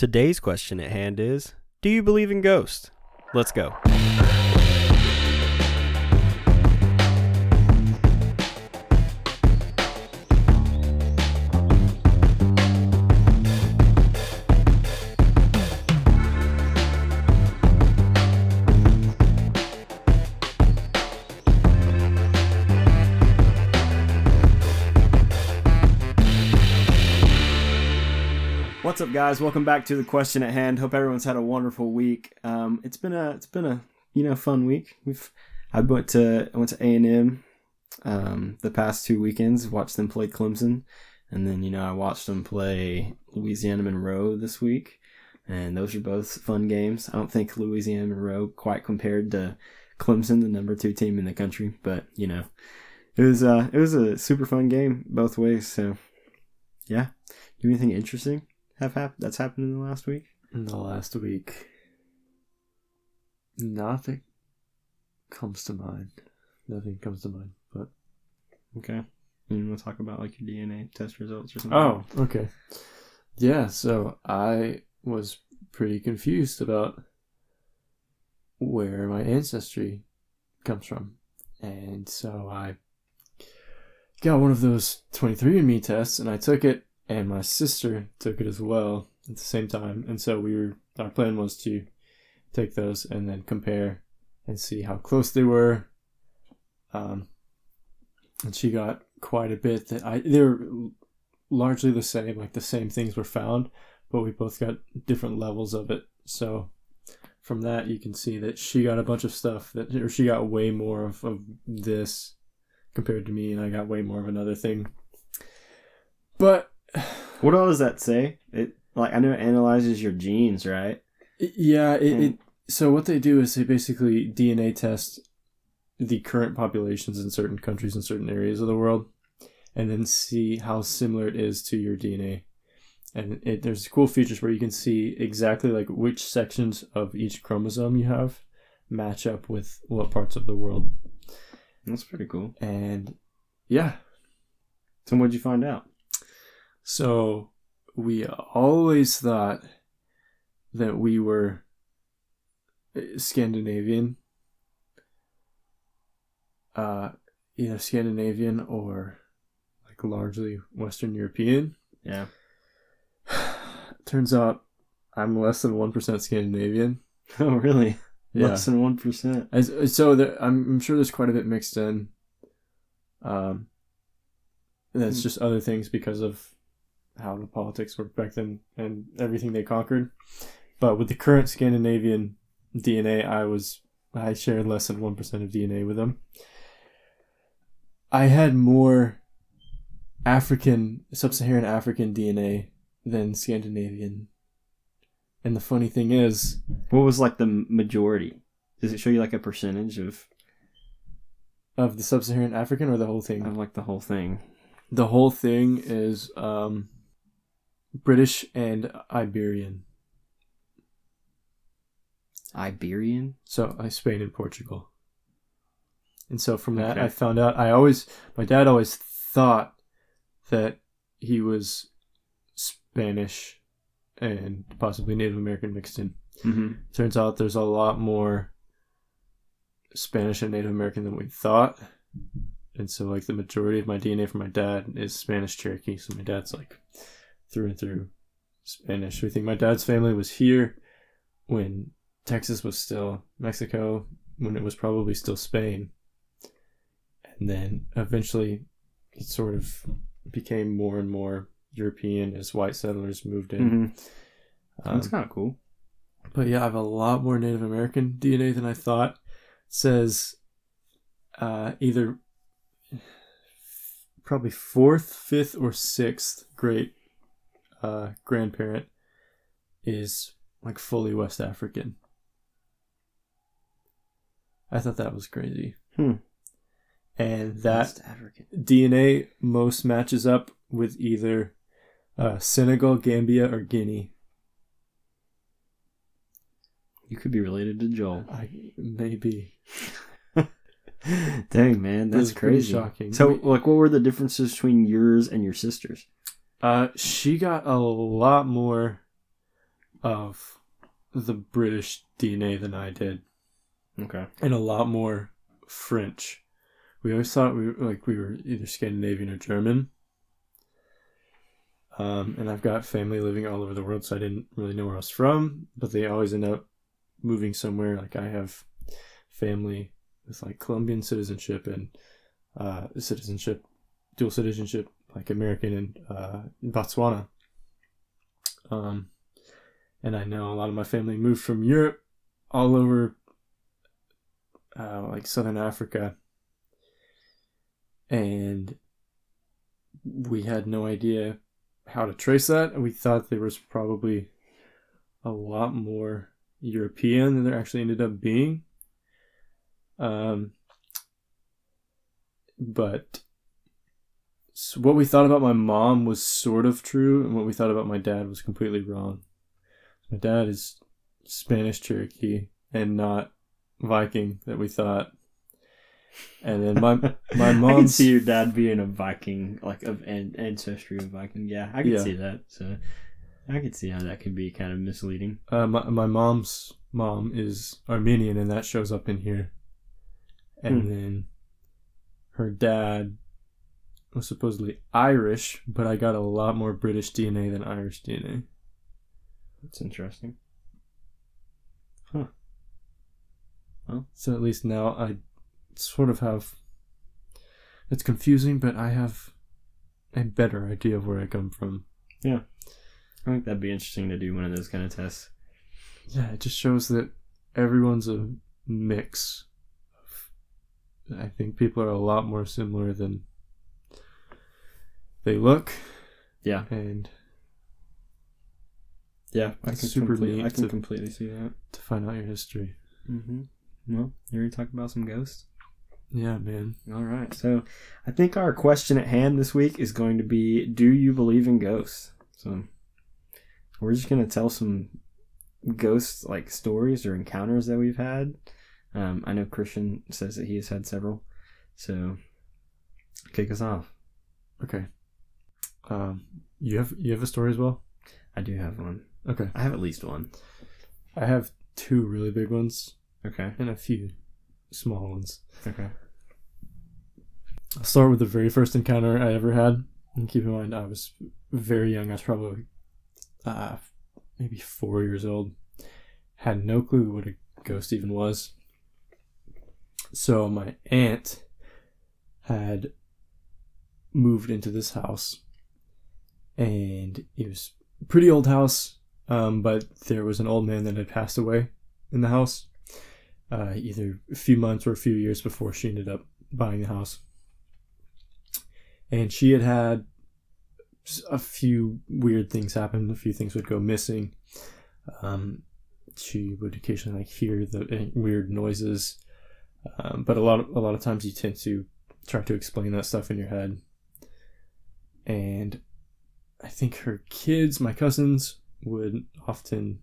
Today's question at hand is Do you believe in ghosts? Let's go. Guys? Welcome back to the question at hand. Hope everyone's had a wonderful week. Um, it's been a it's been a you know fun week. We've I went to I went to A and M um, the past two weekends. Watched them play Clemson, and then you know I watched them play Louisiana Monroe this week, and those are both fun games. I don't think Louisiana Monroe quite compared to Clemson, the number two team in the country, but you know it was uh it was a super fun game both ways. So yeah, do anything interesting have happened that's happened in the last week? in the last week. Nothing comes to mind. Nothing comes to mind. But Okay. You want to talk about like your DNA test results or something? oh, okay. Yeah, so I was pretty confused about where my ancestry comes from. And so I got one of those 23andme tests and I took it and my sister took it as well at the same time. And so we were our plan was to take those and then compare and see how close they were. Um, and she got quite a bit that I they were largely the same, like the same things were found, but we both got different levels of it. So from that you can see that she got a bunch of stuff that or she got way more of, of this compared to me and I got way more of another thing. But What all does that say? It like I know it analyzes your genes, right? Yeah, it, Hmm. it so what they do is they basically DNA test the current populations in certain countries and certain areas of the world, and then see how similar it is to your DNA. And it, there's cool features where you can see exactly like which sections of each chromosome you have match up with what parts of the world. That's pretty cool. And yeah, So what'd you find out? So we always thought that we were uh, Scandinavian, uh, either Scandinavian or like largely Western European. Yeah. Turns out I'm less than one percent Scandinavian. Oh really? Yeah. Less than one percent. As, so there, I'm, I'm sure there's quite a bit mixed in. Um, that's Hmm. just other things because of how the politics worked back then and everything they conquered. But with the current Scandinavian DNA, I was I shared less than one percent of DNA with them. I had more African, sub-Saharan African DNA than Scandinavian. And the funny thing is, What was like the majority? Does it show you like a percentage of of the sub-Saharan African or the whole thing? of like the whole thing? the whole thing is um, British and Iberian. Iberian? So uh, Spain and Portugal. And so from that, Okay. I found out. I always, my dad always thought that he was Spanish and possibly Native American mixed in. Mm-hmm. Turns out there's a lot more Spanish and Native American than we thought. And so, like, the majority of my DNA from my dad is Spanish Cherokee. So, my dad's like through and through Spanish. We think my dad's family was here when Texas was still Mexico, when it was probably still Spain. And then eventually it sort of became more and more European as white settlers moved in. Mm-hmm. Um, That's kind of cool. but yeah, I have a lot more Native American DNA than I thought. It says uh, either probably fourth, fifth, or sixth great uh, grandparent is like fully West African. I thought that was crazy. Hmm. And that West African. DNA most matches up with either uh, Senegal, Gambia, or Guinea. You could be related to Joel. I maybe. Dang man, that's That's crazy. shocking. So, like, what were the differences between yours and your sister's? Uh, she got a lot more of the British DNA than I did, Okay. and a lot more French. We always thought we were, like we were either Scandinavian or German. Um, and I've got family living all over the world, so I didn't really know where I was from. But they always end up moving somewhere. Like I have family with like Colombian citizenship and uh, citizenship, dual citizenship, like American and uh, Botswana. Um, and I know a lot of my family moved from Europe all over, uh, like Southern Africa, and we had no idea how to trace that. We thought there was probably a lot more European than there actually ended up being. Um, but so what we thought about my mom was sort of true, and what we thought about my dad was completely wrong. My dad is Spanish Cherokee and not Viking that we thought. And then my my I can see your dad being a Viking, like of an- ancestry of Viking. Yeah, I can Yeah. see that. So I can see how that could be kind of misleading. uh, my my mom's mom is Armenian, and that shows up in here. And Hmm. then her dad was supposedly Irish, but I got a lot more British DNA than Irish DNA. That's interesting. Huh. Well, so at least now I sort of have. It's confusing, but I have a better idea of where I come from. Yeah. I think that'd be interesting to do one of those kind of tests. Yeah, it just shows that everyone's a mix. I think people are a lot more similar than they look, Yeah, and yeah, I can super completely, I can to- completely see that. to find out your history. Mm-hmm. Well, you ready to talk about some ghosts? Yeah, man. All right. So, I think our question at hand this week is going to be: Do you believe in ghosts? So, we're just gonna tell some ghosts like stories or encounters that we've had. Um, I know Christian says that he has had several. So, kick us off. Okay. Um, you have you have a story as well. I do have one. Okay. I have at least one. I have two really big ones Okay. and a few small ones. Okay. I'll start with the very first encounter I ever had. And keep in mind, I was very young. I was probably uh, maybe four years old. Had no clue what a ghost even was. So my aunt had moved into this house, and it was pretty old house. Um, but there was an old man that had passed away in the house, uh, either a few months or a few years before she ended up buying the house and she had had a few weird things happen. A few things would go missing. Um, she would occasionally like hear the uh, weird noises, um, but a lot of, a lot of times you tend to try to explain that stuff in your head. And I think her kids, my cousins, would often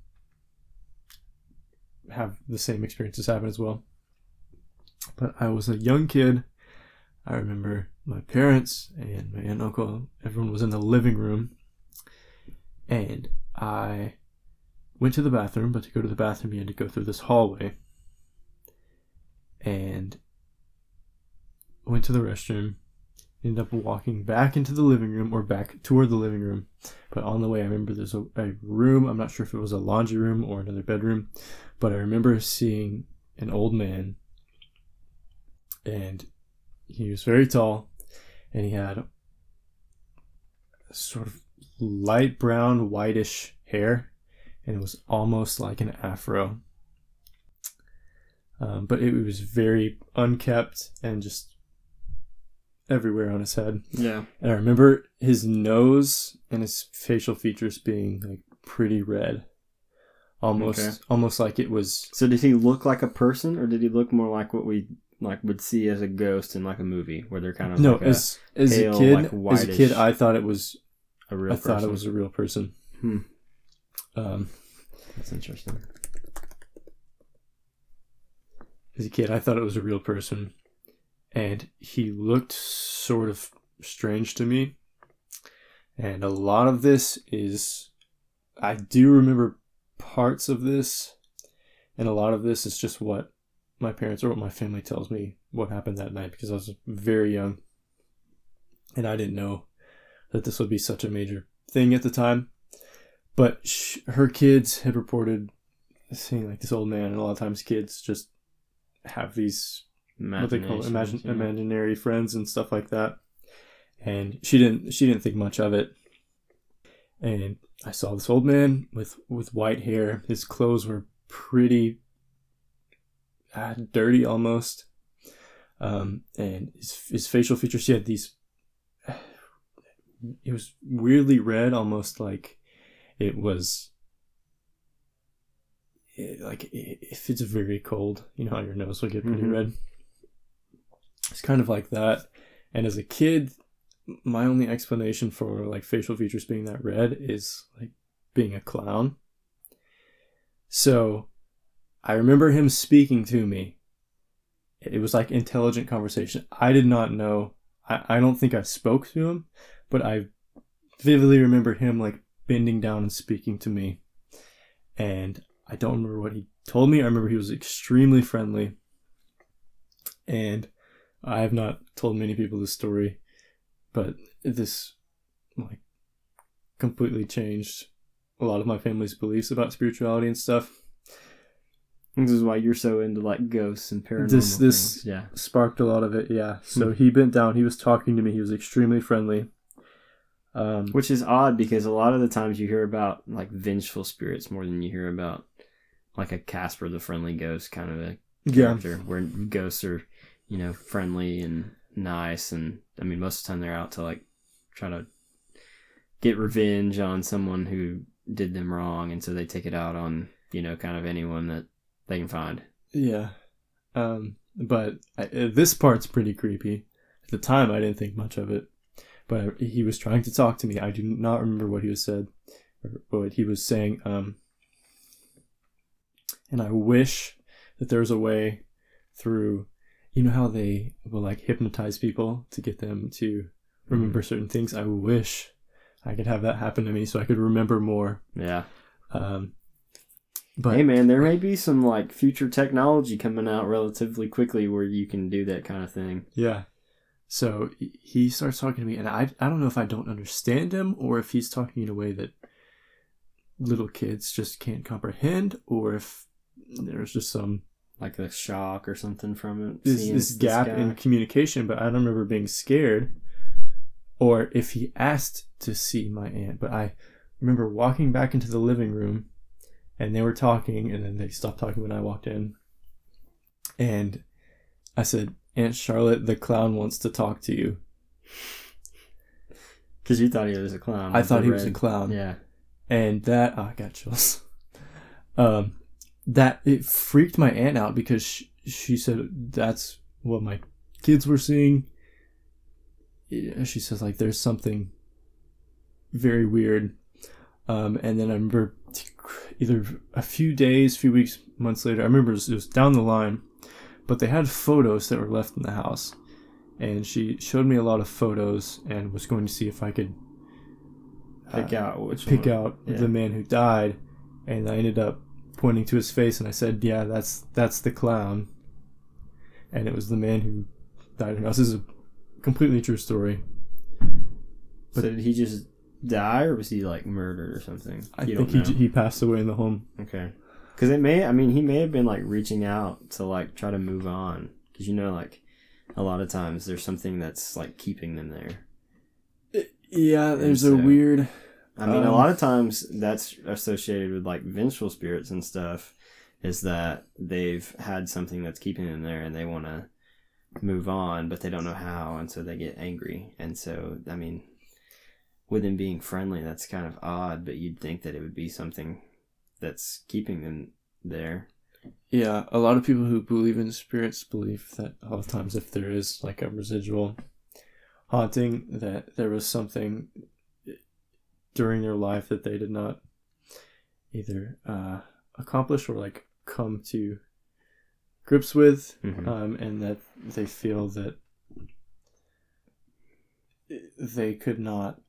have the same experiences happen as well. But I was a young kid. I remember my parents and my aunt and uncle, everyone was in the living room. And I went to the bathroom, but to go to the bathroom, you had to go through this hallway. And went to the restroom, ended up walking back into the living room or back toward the living room. But on the way, I remember there's a, a room. I'm not sure if it was a laundry room or another bedroom, but I remember seeing an old man. And he was very tall and he had sort of light brown whitish hair and it was almost like an afro um, but it was very unkept and just everywhere on his head Yeah. and i remember his nose and his facial features being like pretty red almost Okay. almost like it was So, did he look like a person, or did he look more like what we like would see as a ghost in like a movie, where they're kind of no like a, as as pale, a kid like, as a kid i thought it was a real i person? thought it was a real person Hmm. um That's interesting. as a kid, I thought it was a real person, and he looked sort of strange to me. And a lot of this is, I do remember parts of this, and a lot of this is just what my parents or what my family tells me what happened that night because I was very young, and I didn't know that this would be such a major thing at the time. But sh- her kids had reported seeing like this old man, and a lot of times kids just have these what they call imagine, yeah. imaginary friends and stuff like that. And she didn't she didn't think much of it. And I saw this old man with with white hair. His clothes were pretty uh, dirty almost. Um, and his his facial features he had these. It was weirdly red, almost like it was it, like if it's very cold, you know how your nose will get pretty Mhm. red. It's kind of like that. And as a kid, my only explanation for like facial features being that red is like being a clown. So I remember him speaking to me. It was like intelligent conversation. I did not know. I, I don't think I spoke to him, but I vividly remember him like bending down and speaking to me. And I don't remember what he told me. I remember he was extremely friendly. And I have not told many people this story, but this like completely changed a lot of my family's beliefs about spirituality and stuff. This is why you're so into like ghosts and paranormal. This- this- things. yeah. Sparked a lot of it, yeah. So he bent down, he was talking to me, he was extremely friendly. Um, Which is odd because a lot of the times you hear about like vengeful spirits more than you hear about like a Casper the Friendly Ghost kind of a yeah, character where ghosts are, you know, friendly and nice and I mean most of the time they're out to like try to get revenge on someone who did them wrong and so they take it out on, you know, kind of anyone that they can find. yeah. Um, but I, uh, this part's pretty creepy. At the time, I didn't think much of it, but he was trying to talk to me. I do not remember what he was said or what he was saying. Um, and I wish that there was a way through, you know how they will like hypnotize people to get them to remember certain things. I wish I could have that happen to me so I could remember more. Yeah. Um, but hey man, there may be some like future technology coming out relatively quickly where you can do that kind of thing. Yeah. So he- he starts talking to me, and I, I don't know if I don't understand him or if he's talking in a way that little kids just can't comprehend, or if there's just some Like a shock or something from it. this, this gap guy. in communication. But I don't remember being scared, or if he asked to see my aunt. But I remember walking back into the living room, and they were talking, and then they stopped talking when I walked in, and I said, "Aunt Charlotte, the clown wants to talk to you." Because you thought he was a clown. I thought he was a clown. Yeah. and that oh, I got chills. Um, that it freaked my aunt out because she, she said that's what my kids were seeing. She says like there's something very weird. Um, and then I remember either a few days, few weeks, months later. I remember it was, it was down the line, but they had photos that were left in the house, and she showed me a lot of photos and was going to see if I could Pick uh, out which pick one. out Yeah. the man who died, and I ended up pointing to his face, and I said, "Yeah, that's that's the clown," and it was the man who died in the house. This is a completely true story. So did he just die or was he like murdered or something? I You think he know. he passed away in the home. Okay. Because it may, I mean, he may have been like reaching out to like try to move on. Because you know, like a lot of times there's something that's like keeping them there. Yeah, there's there's a a weird. I mean, a Um, lot of times that's associated with like vengeful spirits and stuff. Is that they've had something that's keeping them there and they want to move on, but they don't know how, and so they get angry. And so, I mean, with them being friendly, that's kind of odd. But you'd think that it would be something that's keeping them there. Yeah, a lot of people who believe in spirits believe that a lot of times if there is like a residual haunting, that there was something during their life that they did not either uh, accomplish or like come to grips with, Mhm. um, and that they feel that they could not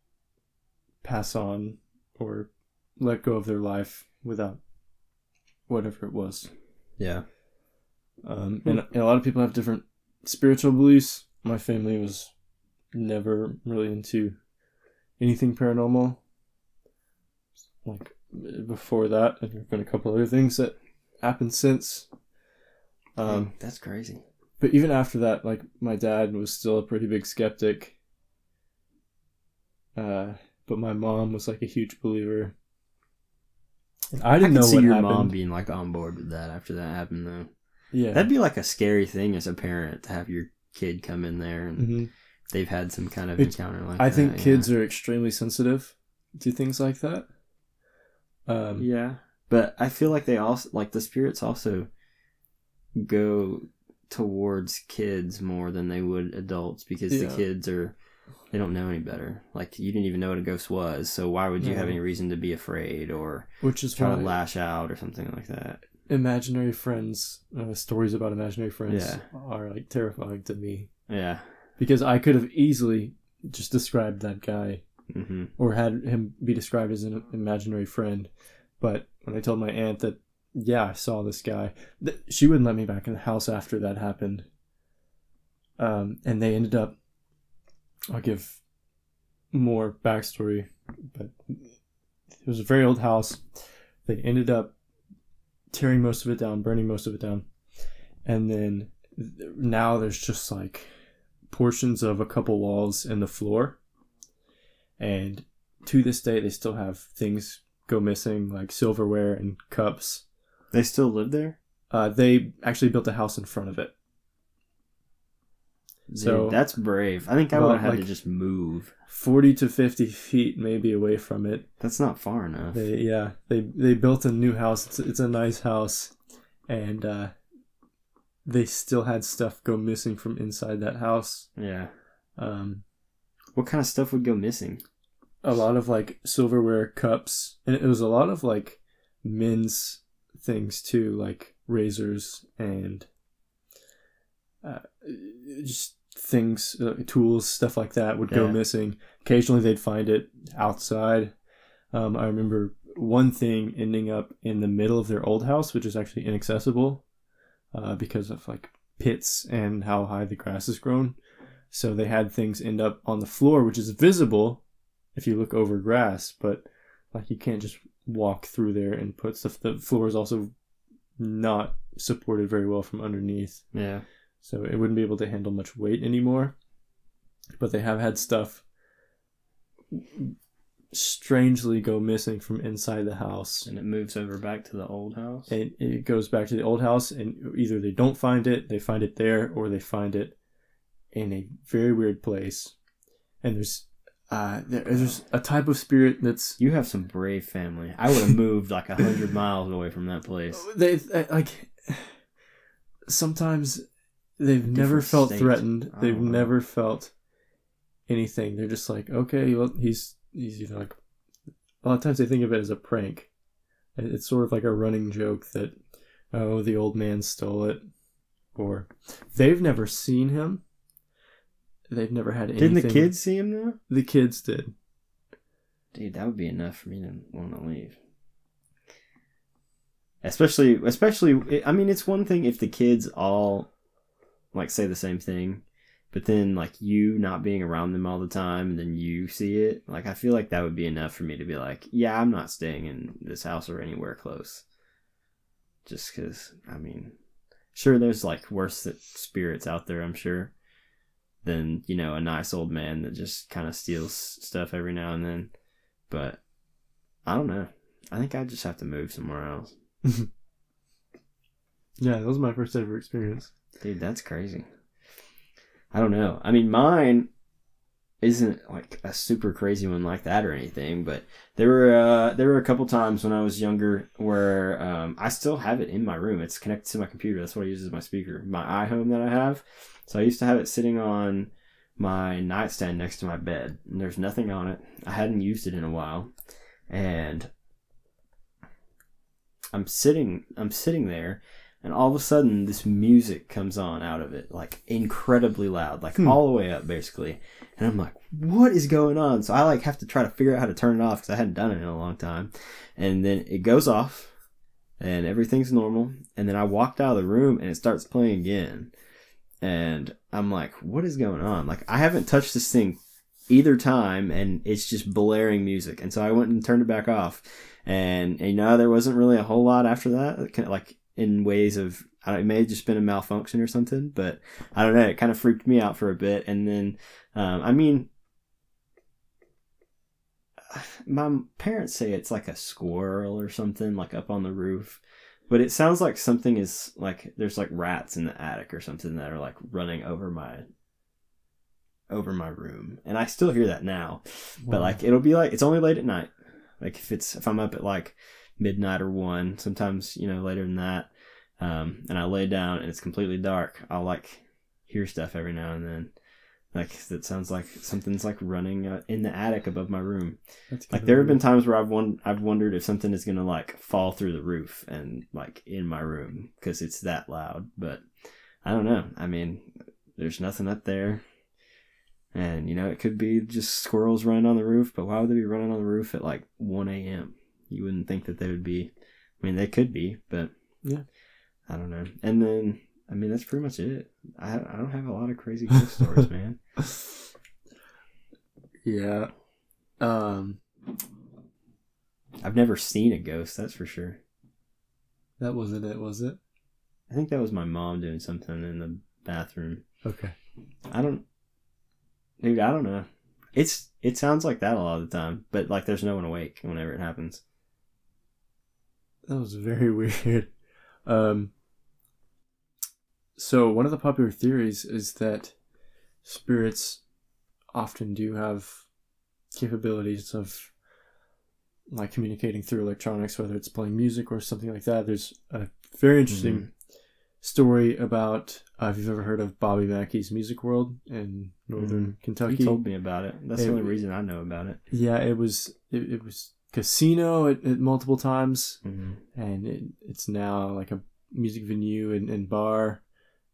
pass on or let go of their life without whatever it was. Yeah. Um, and, and a lot of people have different spiritual beliefs. My family was never really into anything paranormal. Like before that, and there have been a couple other things that happened since. Um, that's crazy. but even after that, like my dad was still a pretty big skeptic. Uh, but my mom was like a huge believer. And I didn't could know see what your happened. mom being like on board with that after that happened though. yeah, That'd be like a scary thing as a parent to have your kid come in there and hmm they've had some kind of It's- encounter like I that. think yeah. kids are extremely sensitive to things like that. Um, Yeah. But I feel like they also like the spirits also go towards kids more than they would adults because Yeah. the kids are they don't know any better. Like you didn't even know what a ghost was, so why would you have any reason to be afraid or which is try to lash out or something like that? imaginary friends, uh, stories about imaginary friends, Yeah. are like terrifying to me Yeah. because I could have easily just described that guy hmm or had him be described as an imaginary friend. But when I told my aunt that, yeah, I saw this guy, th- she wouldn't let me back in the house after that happened. Um, and they ended up, I'll give more backstory, but it was a very old house. They ended up tearing most of it down, burning most of it down. And then now there's just like portions of a couple walls in the floor and to this day they still have things go missing like silverware and cups They still live there? uh, they actually built a house in front of it Dude, So- that's brave. I think I would have had like- to just move. 40 to 50 feet maybe away from it That's not far enough. they yeah they they built a new house it's, it's a nice house and uh, they still had stuff go missing from inside that house yeah. um, What kind of stuff would go missing? a lot of like silverware cups and it was a lot of like men's things too like razors and uh, just things uh, tools stuff like that would go missing. Occasionally they'd find it outside. Um, i remember one thing ending up in the middle of their old house which is actually inaccessible uh, because of like pits and how high the grass is grown so they had things end up on the floor which is visible if you look over grass, but like you can't just walk through there and put stuff. The floor is also not supported very well from underneath, Yeah. so it wouldn't be able to handle much weight anymore. But they have had stuff strangely go missing from inside the house. And it moves over back to the old house. And it goes back to the old house, and either they don't find it, they find it there, or they find it in a very weird place. And there's uh, there- there's a type of spirit that's You have some brave family. I would have moved like a hundred miles away from that place. they they- like sometimes they've never felt state. threatened. They've know. never felt anything. They're just like, okay, well, he's he's either like a lot of times they think of it as a prank. It's sort of like a running joke that oh, the old man stole it, or they've never seen him. They've never had anything. Didn't the kids see him though? The kids did. Dude, that would be enough for me to want to leave. Especially, especially. I mean, it's one thing if the kids all like say the same thing, but then like you not being around them all the time, and then you see it. Like, I feel like that would be enough for me to be like, yeah, I'm not staying in this house or anywhere close. Just because, I mean, sure, there's like worse spirits out there. I'm sure than you know a nice old man that just kind of steals stuff every now and then. But I don't know. I think I just have to move somewhere else. Yeah, that was my first ever experience. Dude, that's crazy. I don't know. I mean, mine isn't like a super crazy one like that or anything, but there were uh, there were a couple times when I was younger where um, I still have it in my room. It's connected to my computer. That's what I use as my speaker. My iHome that I have. So I used to have it sitting on my nightstand next to my bed, and there's nothing on it. I hadn't used it in a while, and I'm sitting I'm sitting there and all of a sudden this music comes on out of it like incredibly loud like Hmm. all the way up basically and i'm like what is going on so i like have to try to figure out how to turn it off because i hadn't done it in a long time and then it goes off and everything's normal. And then I walked out of the room and it starts playing again. And I'm like, what is going on? Like, I haven't touched this thing either time and it's just blaring music. And so I went and turned it back off. And, and you know, there wasn't really a whole lot after that, like in ways of, I don't, it may have just been a malfunction or something, but I don't know. It kind of freaked me out for a bit. And then, um, I mean, my parents say it's like a squirrel or something like up on the roof but it sounds like something is like there's like rats in the attic or something that are like running over my over my room and i still hear that now wow. but like it'll be like it's only late at night like if it's if i'm up at like midnight or one sometimes you know later than that um and i lay down and it's completely dark i'll like hear stuff every now and then like that sounds like something's like running uh, in the attic above my room. like there have been times where I've won- I've wondered if something is gonna like fall through the roof and like in my room because it's that loud. But I don't know. I mean, there's nothing up there, and you know it could be just squirrels running on the roof. But why would they be running on the roof at like one a.m.? You wouldn't think that they would be. I mean, they could be, but yeah, I don't know. And then I mean, that's pretty much it. I I don't have a lot of crazy ghost stories, man. Yeah. Um I've never seen a ghost, that's for sure. That wasn't it, was it? I think that was my mom doing something in the bathroom. Okay. I don't Dude, I don't know. It's it sounds like that a lot of the time, but like there's no one awake whenever it happens. That was very weird. Um so one of the popular theories is that spirits often do have capabilities of like communicating through electronics, whether it's playing music or something like that. There's a very interesting mm-hmm. story about uh, if you've ever heard of Bobby Mackey's Music World in northern mm-hmm. Kentucky. He told me about it. That's it, the only reason I know about it. Yeah, it was it, it was casino at, at multiple times, mm-hmm. and it, it's now like a music venue and, and bar.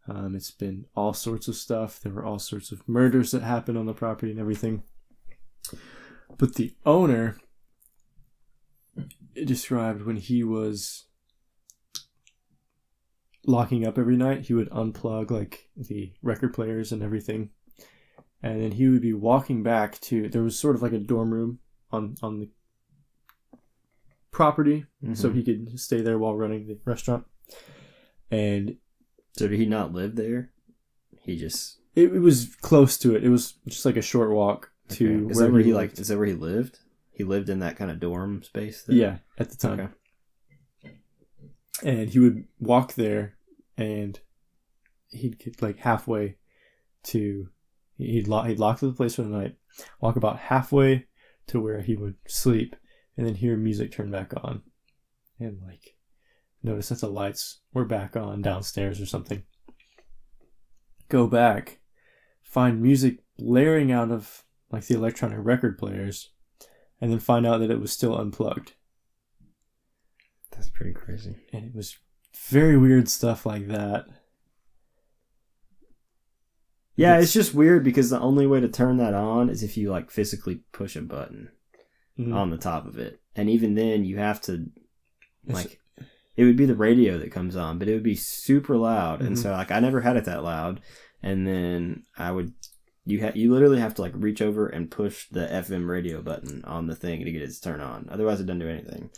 Um, it's been all sorts of stuff. There were all sorts of murders that happened on the property and everything. But the owner described when he was locking up every night, he would unplug like the record players and everything. And then he would be walking back to there was sort of like a dorm room on on the property mm-hmm. so he could stay there while running the restaurant. And so did he not live there? He just it, it was close to it. It was just like a short walk to okay. is where, where he, he like is that where he lived? He lived in that kind of dorm space. There? Yeah, at the time. Okay. And he would walk there, and he'd get like halfway to he'd lock he'd lock the place for the night, walk about halfway to where he would sleep, and then hear music turn back on, and like notice that the lights were back on downstairs or something. Go back, find music blaring out of like the electronic record players, and then find out that it was still unplugged. That's pretty crazy. And it was very weird stuff like that. Yeah, it's, it's just weird because the only way to turn that on is if you like physically push a button mm-hmm. on the top of it. And even then you have to like it would be the radio that comes on, but it would be super loud. Mm-hmm. And so like I never had it that loud. And then I would you ha- you literally have to like reach over and push the FM radio button on the thing to get it to turn on. Otherwise it doesn't do anything.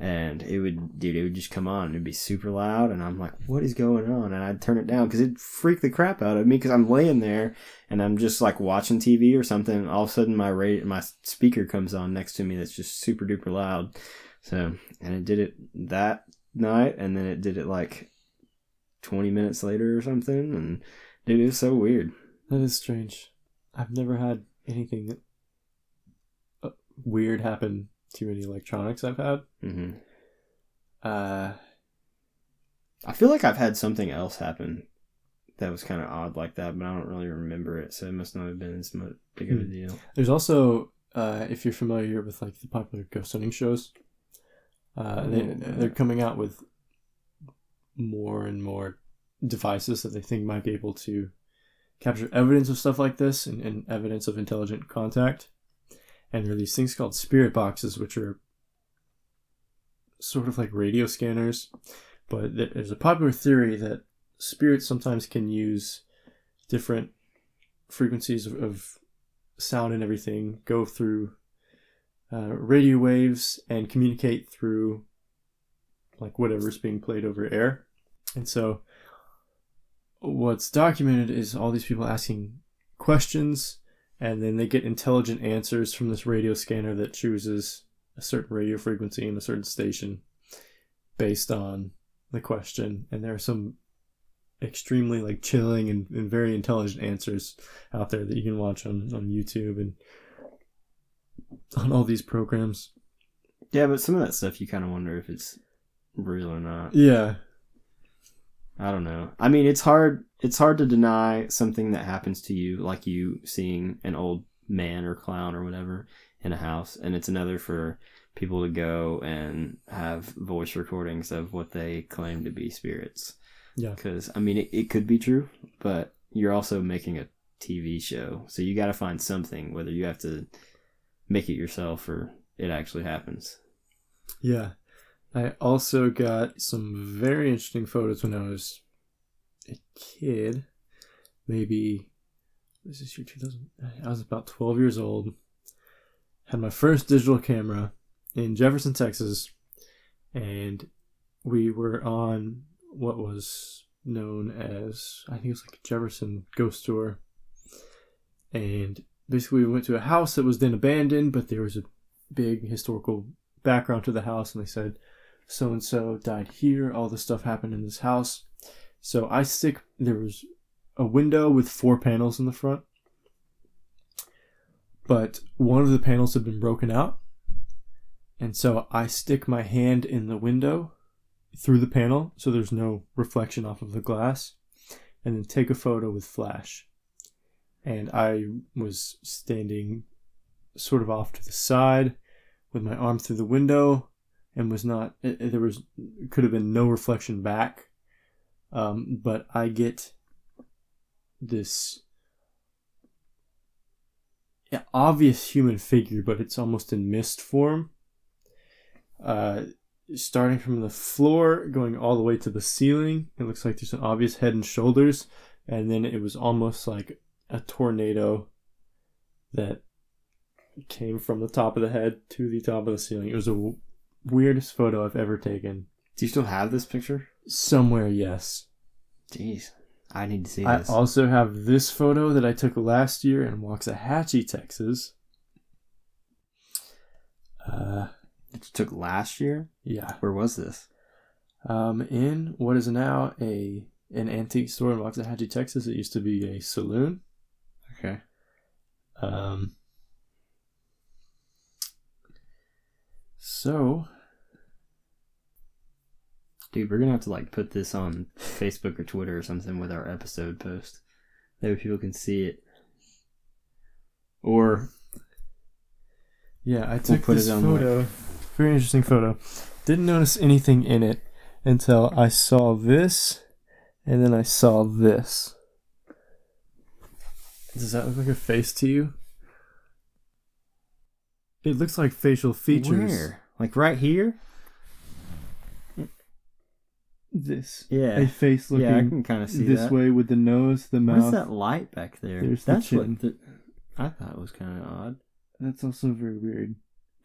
And it would, dude, it would just come on. And it'd be super loud, and I'm like, "What is going on?" And I'd turn it down because it'd freak the crap out of me because I'm laying there and I'm just like watching TV or something. And all of a sudden, my radio, my speaker comes on next to me that's just super duper loud. So, and it did it that night, and then it did it like 20 minutes later or something. And dude, it was so weird. That is strange. I've never had anything uh, weird happen to many electronics I've had. Mm-hmm. Uh, I feel like I've had something else happen that was kind of odd like that, but I don't really remember it, so it must not have been as much big of a hmm. deal. There's also, uh, if you're familiar with like the popular ghost hunting shows, uh, they oh, they're coming out with more and more devices that they think might be able to capture evidence of stuff like this and, and evidence of intelligent contact. And there are these things called spirit boxes, which are sort of like radio scanners, but there's a popular theory that spirits sometimes can use different frequencies of, of sound and everything, go through uh, radio waves and communicate through like whatever's being played over air. And so what's documented is all these people asking questions and then they get intelligent answers from this radio scanner that chooses a certain radio frequency and a certain station based on the question. And there are some extremely like chilling and, and very intelligent answers out there that you can watch on, on youtube and on all these programs. Yeah, but some of that stuff you kind of wonder if it's real or not. yeah I don't know. I mean, it's hard. It's hard to deny something that happens to you, like you seeing an old man or clown or whatever in a house, and it's another for people to go and have voice recordings of what they claim to be spirits. yeah Because I mean, it, it could be true, but you're also making a TV show, so you got to find something, whether you have to make it yourself or it actually happens. Yeah. I also got some very interesting photos when I was a kid. Maybe this is year 2000. I was about 12 years old. Had my first digital camera in Jefferson, Texas, and we were on what was known as I think it was like a Jefferson ghost tour. And basically we went to a house that was then abandoned, but there was a big historical background to the house and they said so and so died here all this stuff happened in this house. So i stick there was a window with four panels in the front. But one of the panels had been broken out. And so i stick my hand in the window through the panel so there's no reflection off of the glass and then take a photo with flash. And i was standing sort of off to the side with my arm through the window and was not it, it- there was could have been no reflection back. Um, but i get this obvious human figure but it's almost in mist form. Uh, starting from the floor going all the way to the ceiling. It looks like there's an obvious head and shoulders and then it was almost like a tornado that came from the top of the head to the top of the ceiling. It was w- weirdest photo I've ever taken. Do you still have this picture? Somewhere, yes. Jeez, I need to see this. I this. also have this photo that I took last year in Waxahachie, Texas. Uh, That you took last year. yeah. Where was this? Um, in what is now a an antique store in Waxahachie, Texas. It used to be a saloon. Okay. Um, so Dude, we're gonna have to like put this on Facebook or Twitter or something with our episode post. That way people can see it. Or Yeah, I took put this it on photo. Very interesting photo. Didn't notice anything in it until I saw this, and then I saw this. Does that look like a face to you? It looks like facial features. where? Like right here? This. Yeah. A face looking yeah, I can kind of see this that. way with the nose, the mouth. What is that light back there? There's the That's chin. what the, I thought was kind of odd. That's also very weird.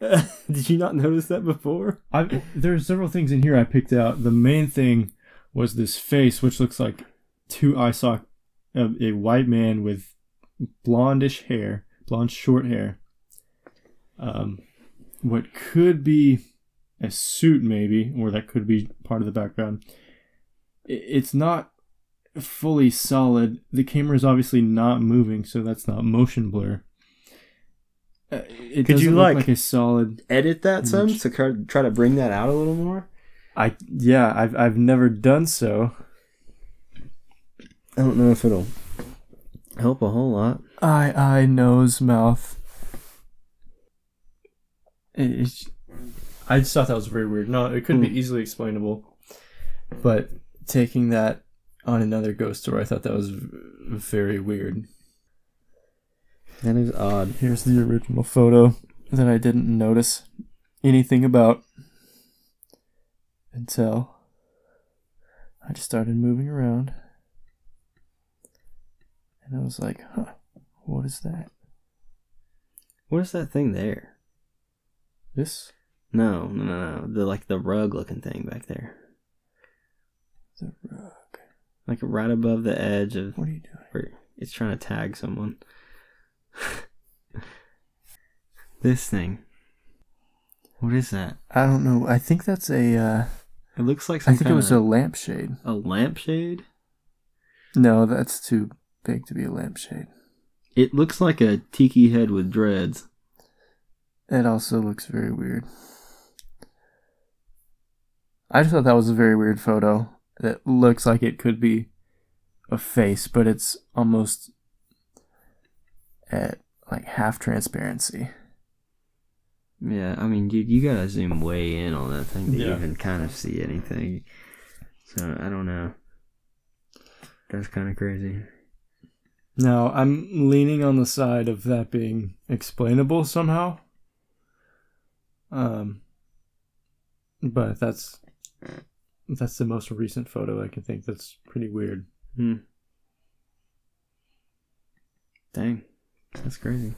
Did you not notice that before? I there are several things in here I picked out. The main thing was this face, which looks like two eye sock of a white man with blondish hair, blonde short hair. Um, what could be a suit, maybe, or that could be part of the background. It's not fully solid. The camera is obviously not moving, so that's not motion blur. Uh, It Could you, like- like a solid Edit that some Image. to try try to bring that out a little more. I yeah, I've I've never done so. I don't know if it'll help a whole lot. Eye, eye, nose, mouth. It's- I just thought that was very weird. No, it could be Hmm. easily explainable, but taking that on another ghost story, I thought that was v- very weird. That is odd. Here's the original photo that I didn't notice anything about. until I just started moving around. And I was like, huh, what is that? What is that thing there? This? No, no, no, no. The like the rug looking thing back there. The rug. Like right above the edge of What are you doing? where it's trying to tag someone. this thing. What is that? I don't know. I think that's a. Uh, It looks like I think it was a lampshade. a lampshade. No, that's too big to be a lampshade. It looks like a tiki head with dreads. It also looks very weird. I just thought that was a very weird photo. That looks like it could be a face, but it's almost at like half transparency. Yeah, I mean, dude, you gotta zoom way in on that thing to Yeah. even kind of see anything. So I don't know. That's kind of crazy. Now, I'm leaning on the side of that being explainable somehow. Um but that's that's the most recent photo I can think that's pretty weird. Hmm. Dang, that's crazy.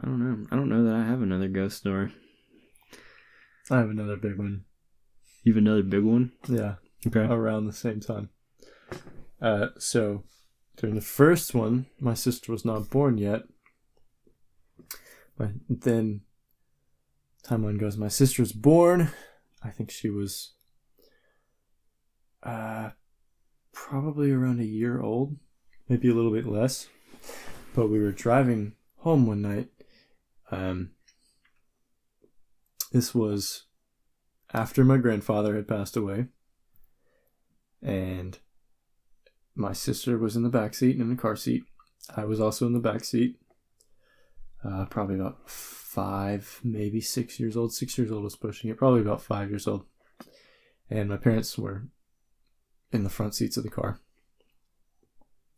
I don't know. I don't know that I have another ghost story. I have another big one. You have another big one? Yeah. Okay. around the same time. Uh, so during the first one, my sister was not born yet. But then timeline goes, my sister was born. I think she was uh, probably around a year old, maybe a little bit less. But we were driving home one night. Um, this was after my grandfather had passed away and my sister was in the back seat and in the car seat. I was also in the back seat. Uh, probably about five, maybe six years old. Six years old was pushing it. Probably about five years old. And my parents were in the front seats of the car.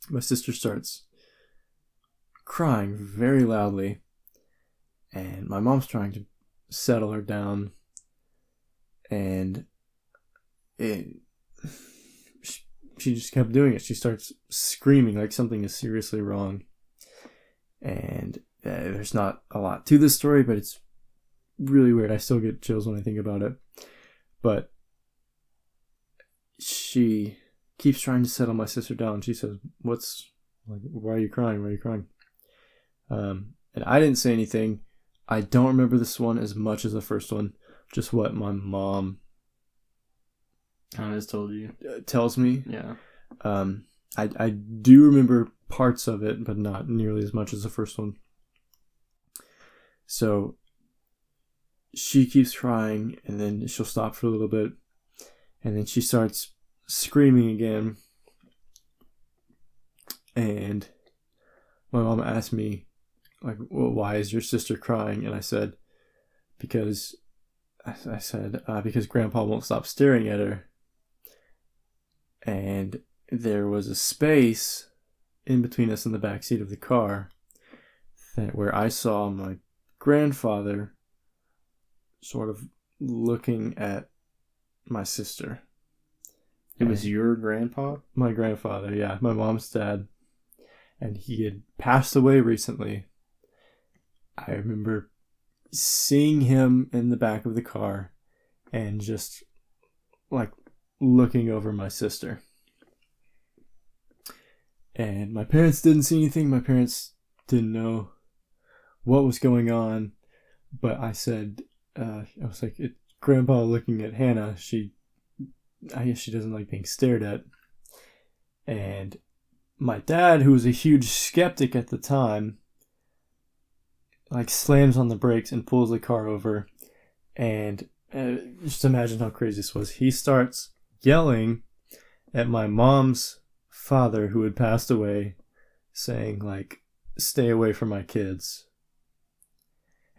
My sister starts crying very loudly, and my mom's trying to settle her down. And it, she, she just kept doing it. She starts screaming like something is seriously wrong. And uh, there's not a lot to this story, but it's really weird. I still get chills when I think about it. But she keeps trying to settle my sister down. She says, "What's like? Why are you crying? Why are you crying?" Um, and I didn't say anything. I don't remember this one as much as the first one. Just what my mom I just told you. uh, tells me. Yeah. Um, I I do remember parts of it, but not nearly as much as the first one. So she keeps crying and then she'll stop for a little bit, and then she starts screaming again. And my mom asked me, like, well, why is your sister crying? And I said, because I said uh, because Grandpa won't stop staring at her. And there was a space in between us in the back seat of the car that where I saw my grandfather sort of looking at my sister. It was your grandpa? My grandfather, yeah, my mom's dad. And he had passed away recently. I remember seeing him in the back of the car and just like looking over my sister. And my parents didn't see anything. My parents didn't know what was going on. But I said, uh, I was like, it, Grandpa looking at Hannah. She, I guess she doesn't like being stared at. And my dad, who was a huge skeptic at the time, like slams on the brakes and pulls the car over. And uh, just imagine how crazy this was. He starts yelling at my mom's father, who had passed away, saying, like, stay away from my kids.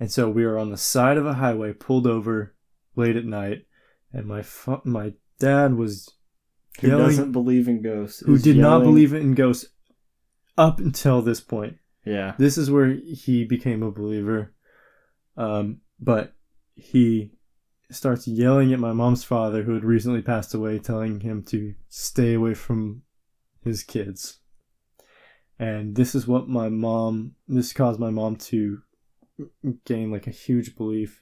And so we were on the side of a highway, pulled over late at night, and my fa- my dad was Who yelling- doesn't believe in ghosts? who did not believe in ghosts up until this point. Yeah. This is where he became a believer. Um, but he starts yelling at my mom's father, who had recently passed away, telling him to stay away from his kids. And this is what my mom, this caused my mom to gain like a huge belief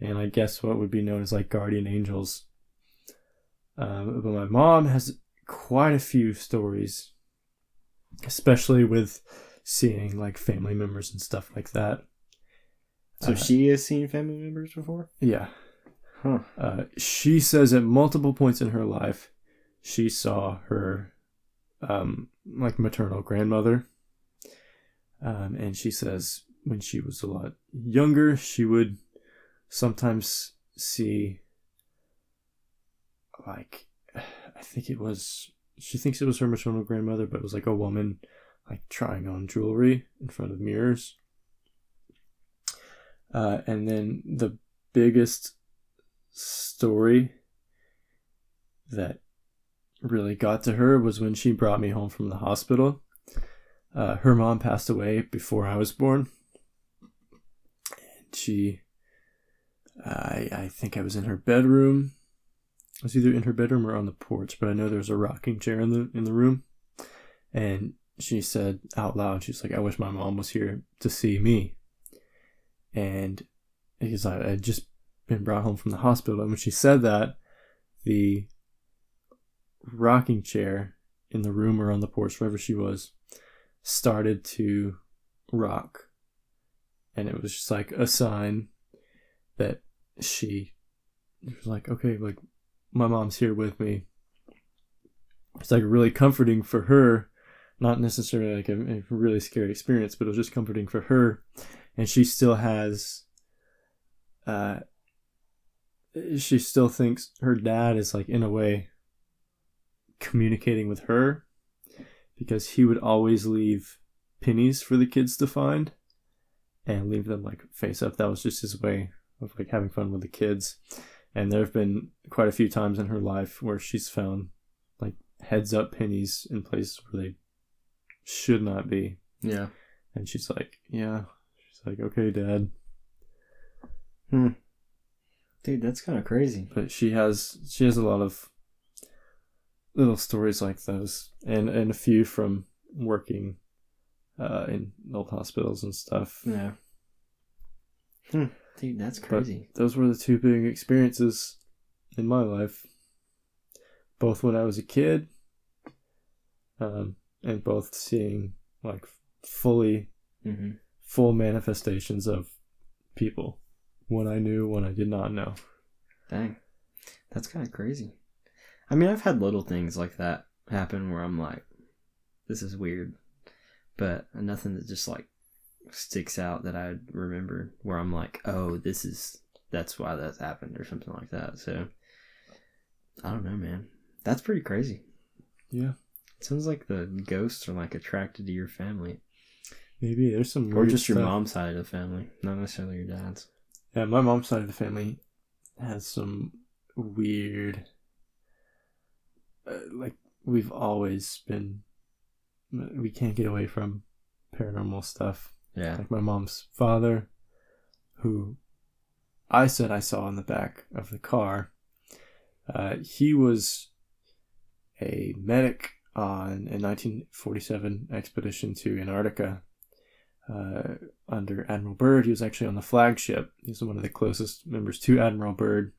and I guess what would be known as like guardian angels. Um, but my mom has quite a few stories, especially with seeing like family members and stuff like that. So Uh, she has seen family members before? Yeah. Huh. Uh, she says at multiple points in her life, she saw her, um, like maternal grandmother. Um, and she says when she was a lot younger, she would sometimes see, like, I think it was, she thinks it was her maternal grandmother, but it was like a woman, like, trying on jewelry in front of mirrors. Uh, and then the biggest story that really got to her was when she brought me home from the hospital. Uh, her mom passed away before I was born. She, I, I think I was in her bedroom. I was either in her bedroom or on the porch, but I know there's a rocking chair in the in the room. And she said out loud, she's like, "I wish my mom was here to see me." And because I I had just been brought home from the hospital. And when she said that, the rocking chair in the room or on the porch, wherever she was, started to rock. And it was just like a sign that she was like, okay, like my mom's here with me. It's like really comforting for her, not necessarily like a, a really scary experience, but it was just comforting for her. And she still has uh, she still thinks her dad is like in a way communicating with her because he would always leave pennies for the kids to find and leave them like face up that was just his way of like having fun with the kids and there have been quite a few times in her life where she's found like heads up pennies in places where they should not be Yeah. and she's like yeah she's like okay dad Hmm. Dude, that's kind of crazy. but she has she has a lot of little stories like those and and a few from working uh in old hospitals and stuff Yeah. Hmm. Dude, that's crazy. those were the two big experiences in my life both when i was a kid um and both seeing like fully hmm full manifestations of people when i knew when i did not know Dang. That's kind of crazy. I mean, I've had little things like that happen where I'm like, this is weird. But nothing that just like sticks out that I remember where I'm like, oh, this is, that's why that's happened or something like that. So, I don't know, man. That's pretty crazy. yeah It sounds like the ghosts are like attracted to your family maybe there's some or just your stuff. mom's side of the family, not necessarily your dad's. Yeah, my mom's side of the family has some weird. Uh, like we've always been, we can't get away from paranormal stuff. Yeah. Like my mom's father, who I said I saw in the back of the car. Uh, he was a medic on a 1947 expedition to Antarctica uh, under Admiral Byrd. He was actually on the flagship. He's one of the closest members to Admiral Byrd.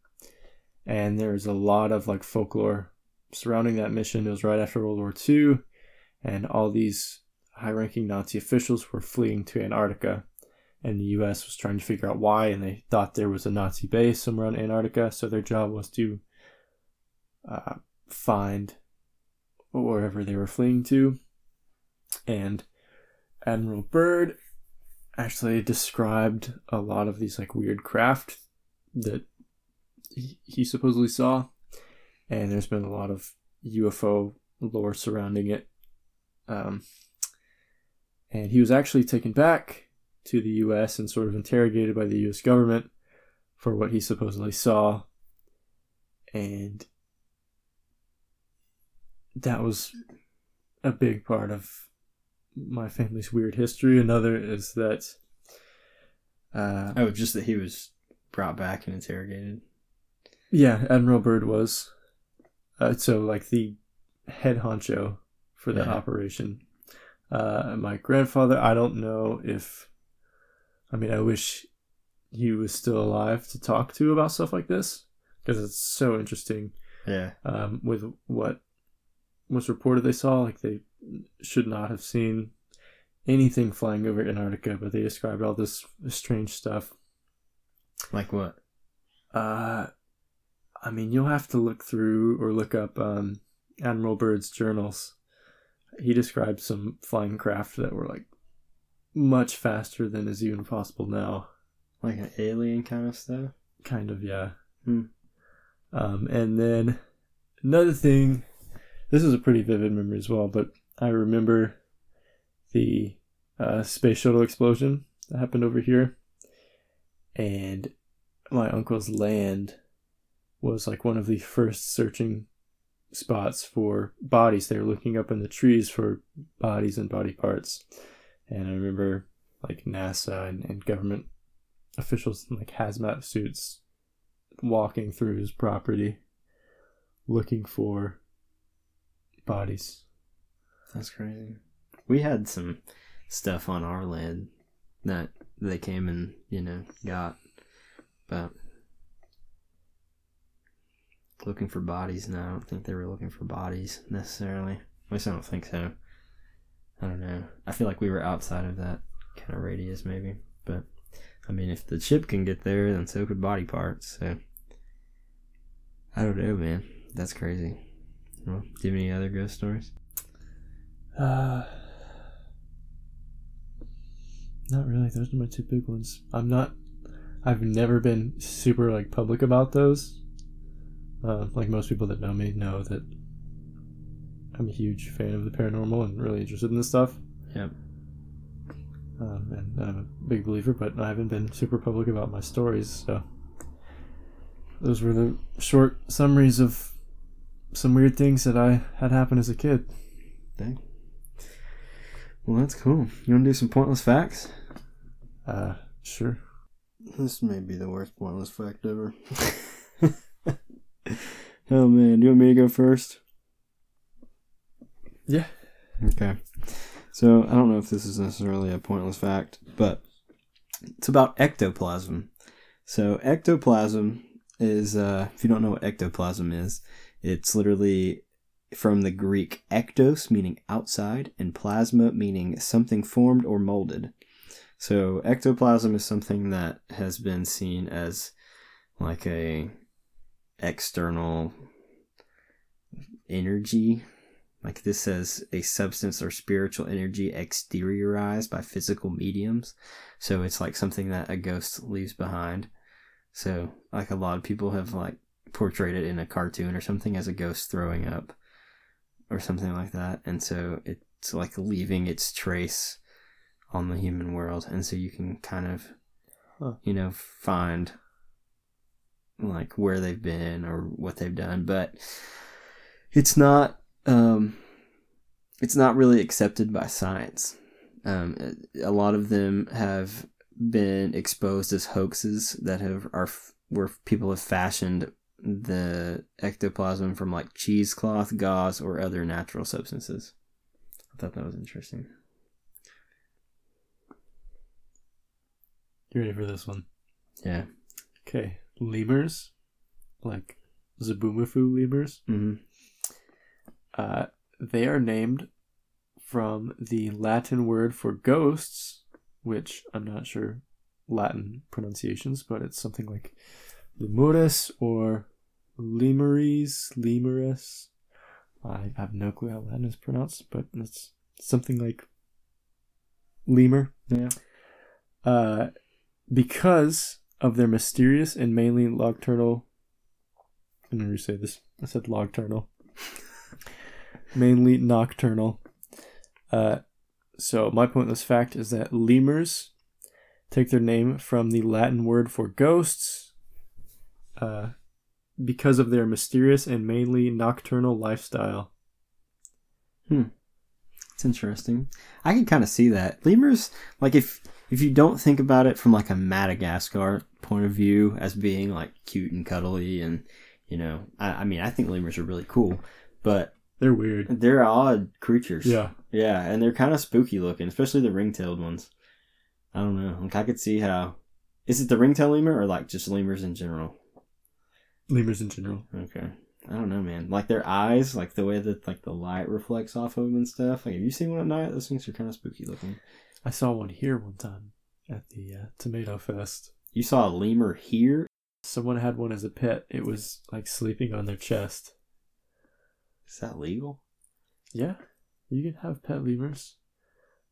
And there's a lot of like folklore surrounding that mission. It was right after World War II, and all these high ranking Nazi officials were fleeing to Antarctica. And the US was trying to figure out why, and they thought there was a Nazi base somewhere in Antarctica, so their job was to uh, find wherever they were fleeing to. And Admiral Byrd actually described a lot of these like weird craft that he, he supposedly saw, and there's been a lot of UFO lore surrounding it. Um, and he was actually taken back to the U.S. and sort of interrogated by the U.S. government for what he supposedly saw, and that was a big part of my family's weird history. Another is that uh, Oh, just that he was brought back and interrogated. Yeah, Admiral Byrd was. Uh, so, like, the head honcho for that Yeah. operation. Uh, my grandfather, I don't know if. I mean, I wish he was still alive to talk to about stuff like this because it's so interesting Yeah. um, with what was reported they saw. Like, they should not have seen anything flying over Antarctica, but they described all this strange stuff. Like what? Uh, I mean, you'll have to look through or look up um, Admiral Byrd's journals. He described some flying craft that were like much faster than is even possible now. Like an alien kind of stuff? Kind of, yeah. Hmm. Um, and then another thing, this is a pretty vivid memory as well, but I remember the uh, space shuttle explosion that happened over here. And my uncle's land was like one of the first searching spots for bodies. They were looking up in the trees for bodies and body parts. And I remember like NASA and, and government officials in like hazmat suits walking through his property looking for bodies. That's crazy. We had some stuff on our land that they came and, you know, got. But looking for bodies, no, I don't think they were looking for bodies necessarily. At least I don't think so. I don't know. I feel like we were outside of that kind of radius, maybe. But, I mean, if the ship can get there, then so could body parts. So, I don't know, man. That's crazy. Well, do you have any other ghost stories? Uh, not really. Those are my two big ones. I'm not. I've never been super like public about those. Uh, like most people that know me know that I'm a huge fan of the paranormal and really interested in this stuff. Yep. Um, and I'm a big believer, but I haven't been super public about my stories. So those were the short summaries of some weird things that I had happen as a kid. Dang. Well, that's cool. You want to do some pointless facts? Uh, sure. This may be the worst pointless fact ever. oh man, do you want me to go first? Yeah. Okay. So I don't know if this is necessarily a pointless fact, but it's about ectoplasm. So ectoplasm is, uh, if you don't know what ectoplasm is, it's literally from the Greek ektos, meaning outside, and plasma, meaning something formed or molded. So ectoplasm is something that has been seen as like a external energy. Like this says a substance or spiritual energy exteriorized by physical mediums. So it's like something that a ghost leaves behind. So like a lot of people have like portrayed it in a cartoon or something as a ghost throwing up or something like that. And so it's like leaving its trace on the human world. And so you can kind of, Huh. you know, find like where they've been or what they've done. But it's not, um, it's not really accepted by science. Um, a lot of them have been exposed as hoaxes that have are where people have fashioned the ectoplasm from like cheesecloth, gauze, or other natural substances. I thought that was interesting. You ready for this one? Yeah. Okay. Lemurs, like Zoboomafoo lemurs, hmm uh, they are named from the Latin word for ghosts, which I'm not sure Latin pronunciations, but it's something like lemures or lemuries, lemurus. I have no clue how Latin is pronounced, but it's something like lemur. Yeah. uh, because of their mysterious and mainly nocturnal. I'm going say this. I said nocturnal. mainly nocturnal. Uh, so my pointless fact is that lemurs take their name from the Latin word for ghosts. Uh, because of their mysterious and mainly nocturnal lifestyle. Hmm. It's interesting. I can kind of see that lemurs. Like if if you don't think about it from like a Madagascar point of view as being like cute and cuddly, and you know, I, I mean, I think lemurs are really cool, but They're weird. they're odd creatures. Yeah. yeah, and they're kind of spooky looking, especially the ring-tailed ones. I don't know. Like I could see how. Is it the ring-tailed lemur or like just lemurs in general? Lemurs in general. Okay. I don't know, man. Like their eyes, like the way that like the light reflects off of them and stuff. Like, have you seen one at night? Those things are kind of spooky looking. I saw one here one time at the uh, Tomato Fest. You saw a lemur here. Someone had one as a pet. It was like sleeping on their chest. Is that legal? Yeah, you can have pet lemurs.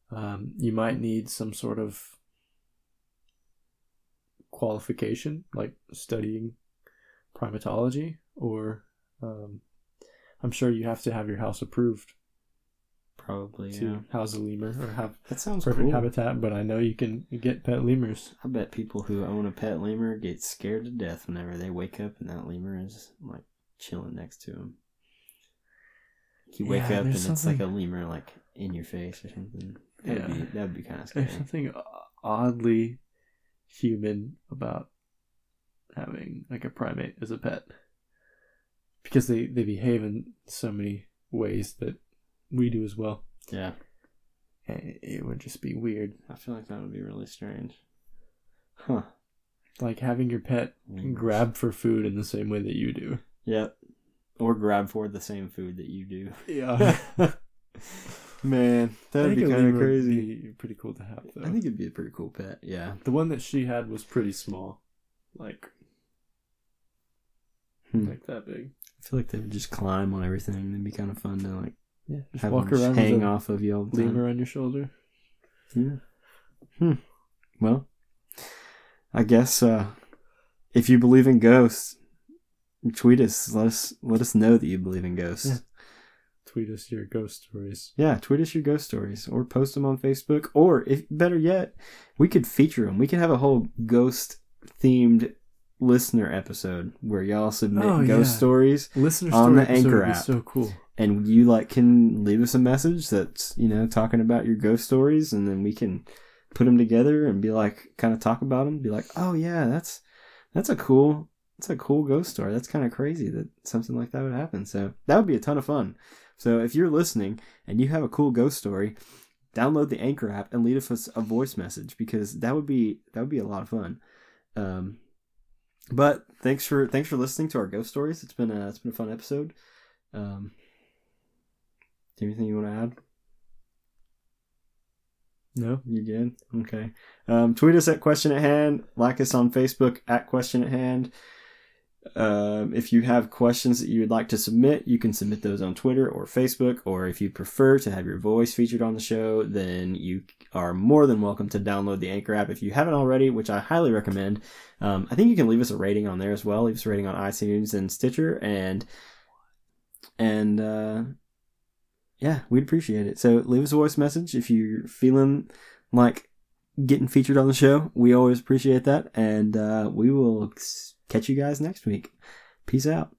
Um, you might need some sort of qualification, like studying primatology, or um, I'm sure you have to have your house approved Probably. to Yeah. house a lemur or have That sounds perfect cool. habitat. But I know you can get pet lemurs. I bet people who own a pet lemur get scared to death whenever they wake up and that lemur is like chilling next to them. You wake Yeah, up and there's it's like a lemur like in your face or something. That'd Yeah. be that'd be kind of scary. There's something oddly human about having like a primate as a pet because they they behave in so many ways that we do as well. Yeah, it would just be weird, I feel like that would be really strange. Huh. like having your pet grab for food in the same way that you do. Yep. Or grab for the same food that you do. Yeah, Man, that'd be kind of would crazy. be pretty cool to have though. I think it'd be a pretty cool pet. Yeah. the one that she had was pretty small, like Hmm. like that big. I feel like they would just climb on everything. It'd be kind of fun to like Yeah, just have walk around hang off of you all the on your shoulder. Yeah. Hmm. Well, I guess uh, if you believe in ghosts, tweet us. Let us let us know that you believe in ghosts. Yeah. Tweet us your ghost stories. Yeah, tweet us your ghost stories or post them on Facebook. Or if better yet, we could feature them. We could have a whole ghost themed listener episode where y'all submit Oh, ghost yeah. stories Listener On story the Anchor app. so cool. And you like can leave us a message that's you know talking about your ghost stories and then we can put them together and be like kind of talk about them be like oh yeah that's that's a cool that's a cool ghost story. That's kind of crazy that something like that would happen. So that would be a ton of fun. So if you're listening and you have a cool ghost story download the anchor app and leave us a voice message because that would be that would be a lot of fun. Um but thanks for thanks for listening to our ghost stories. It's been a it's been a fun episode. Um anything you want to add? No? You good? Okay. Um, tweet us at question at hand. Like us on Facebook at question at hand. Um, if you have questions that you would like to submit, you can submit those on Twitter or Facebook. Or if you prefer to have your voice featured on the show, then you are more than welcome to download the Anchor app if you haven't already, which I highly recommend. Um, I think you can leave us a rating on there as well. Leave us a rating on iTunes and Stitcher, and and uh, yeah, we'd appreciate it. So leave us a voice message if you're feeling like getting featured on the show. We always appreciate that, and uh, we will catch you guys next week. Peace out.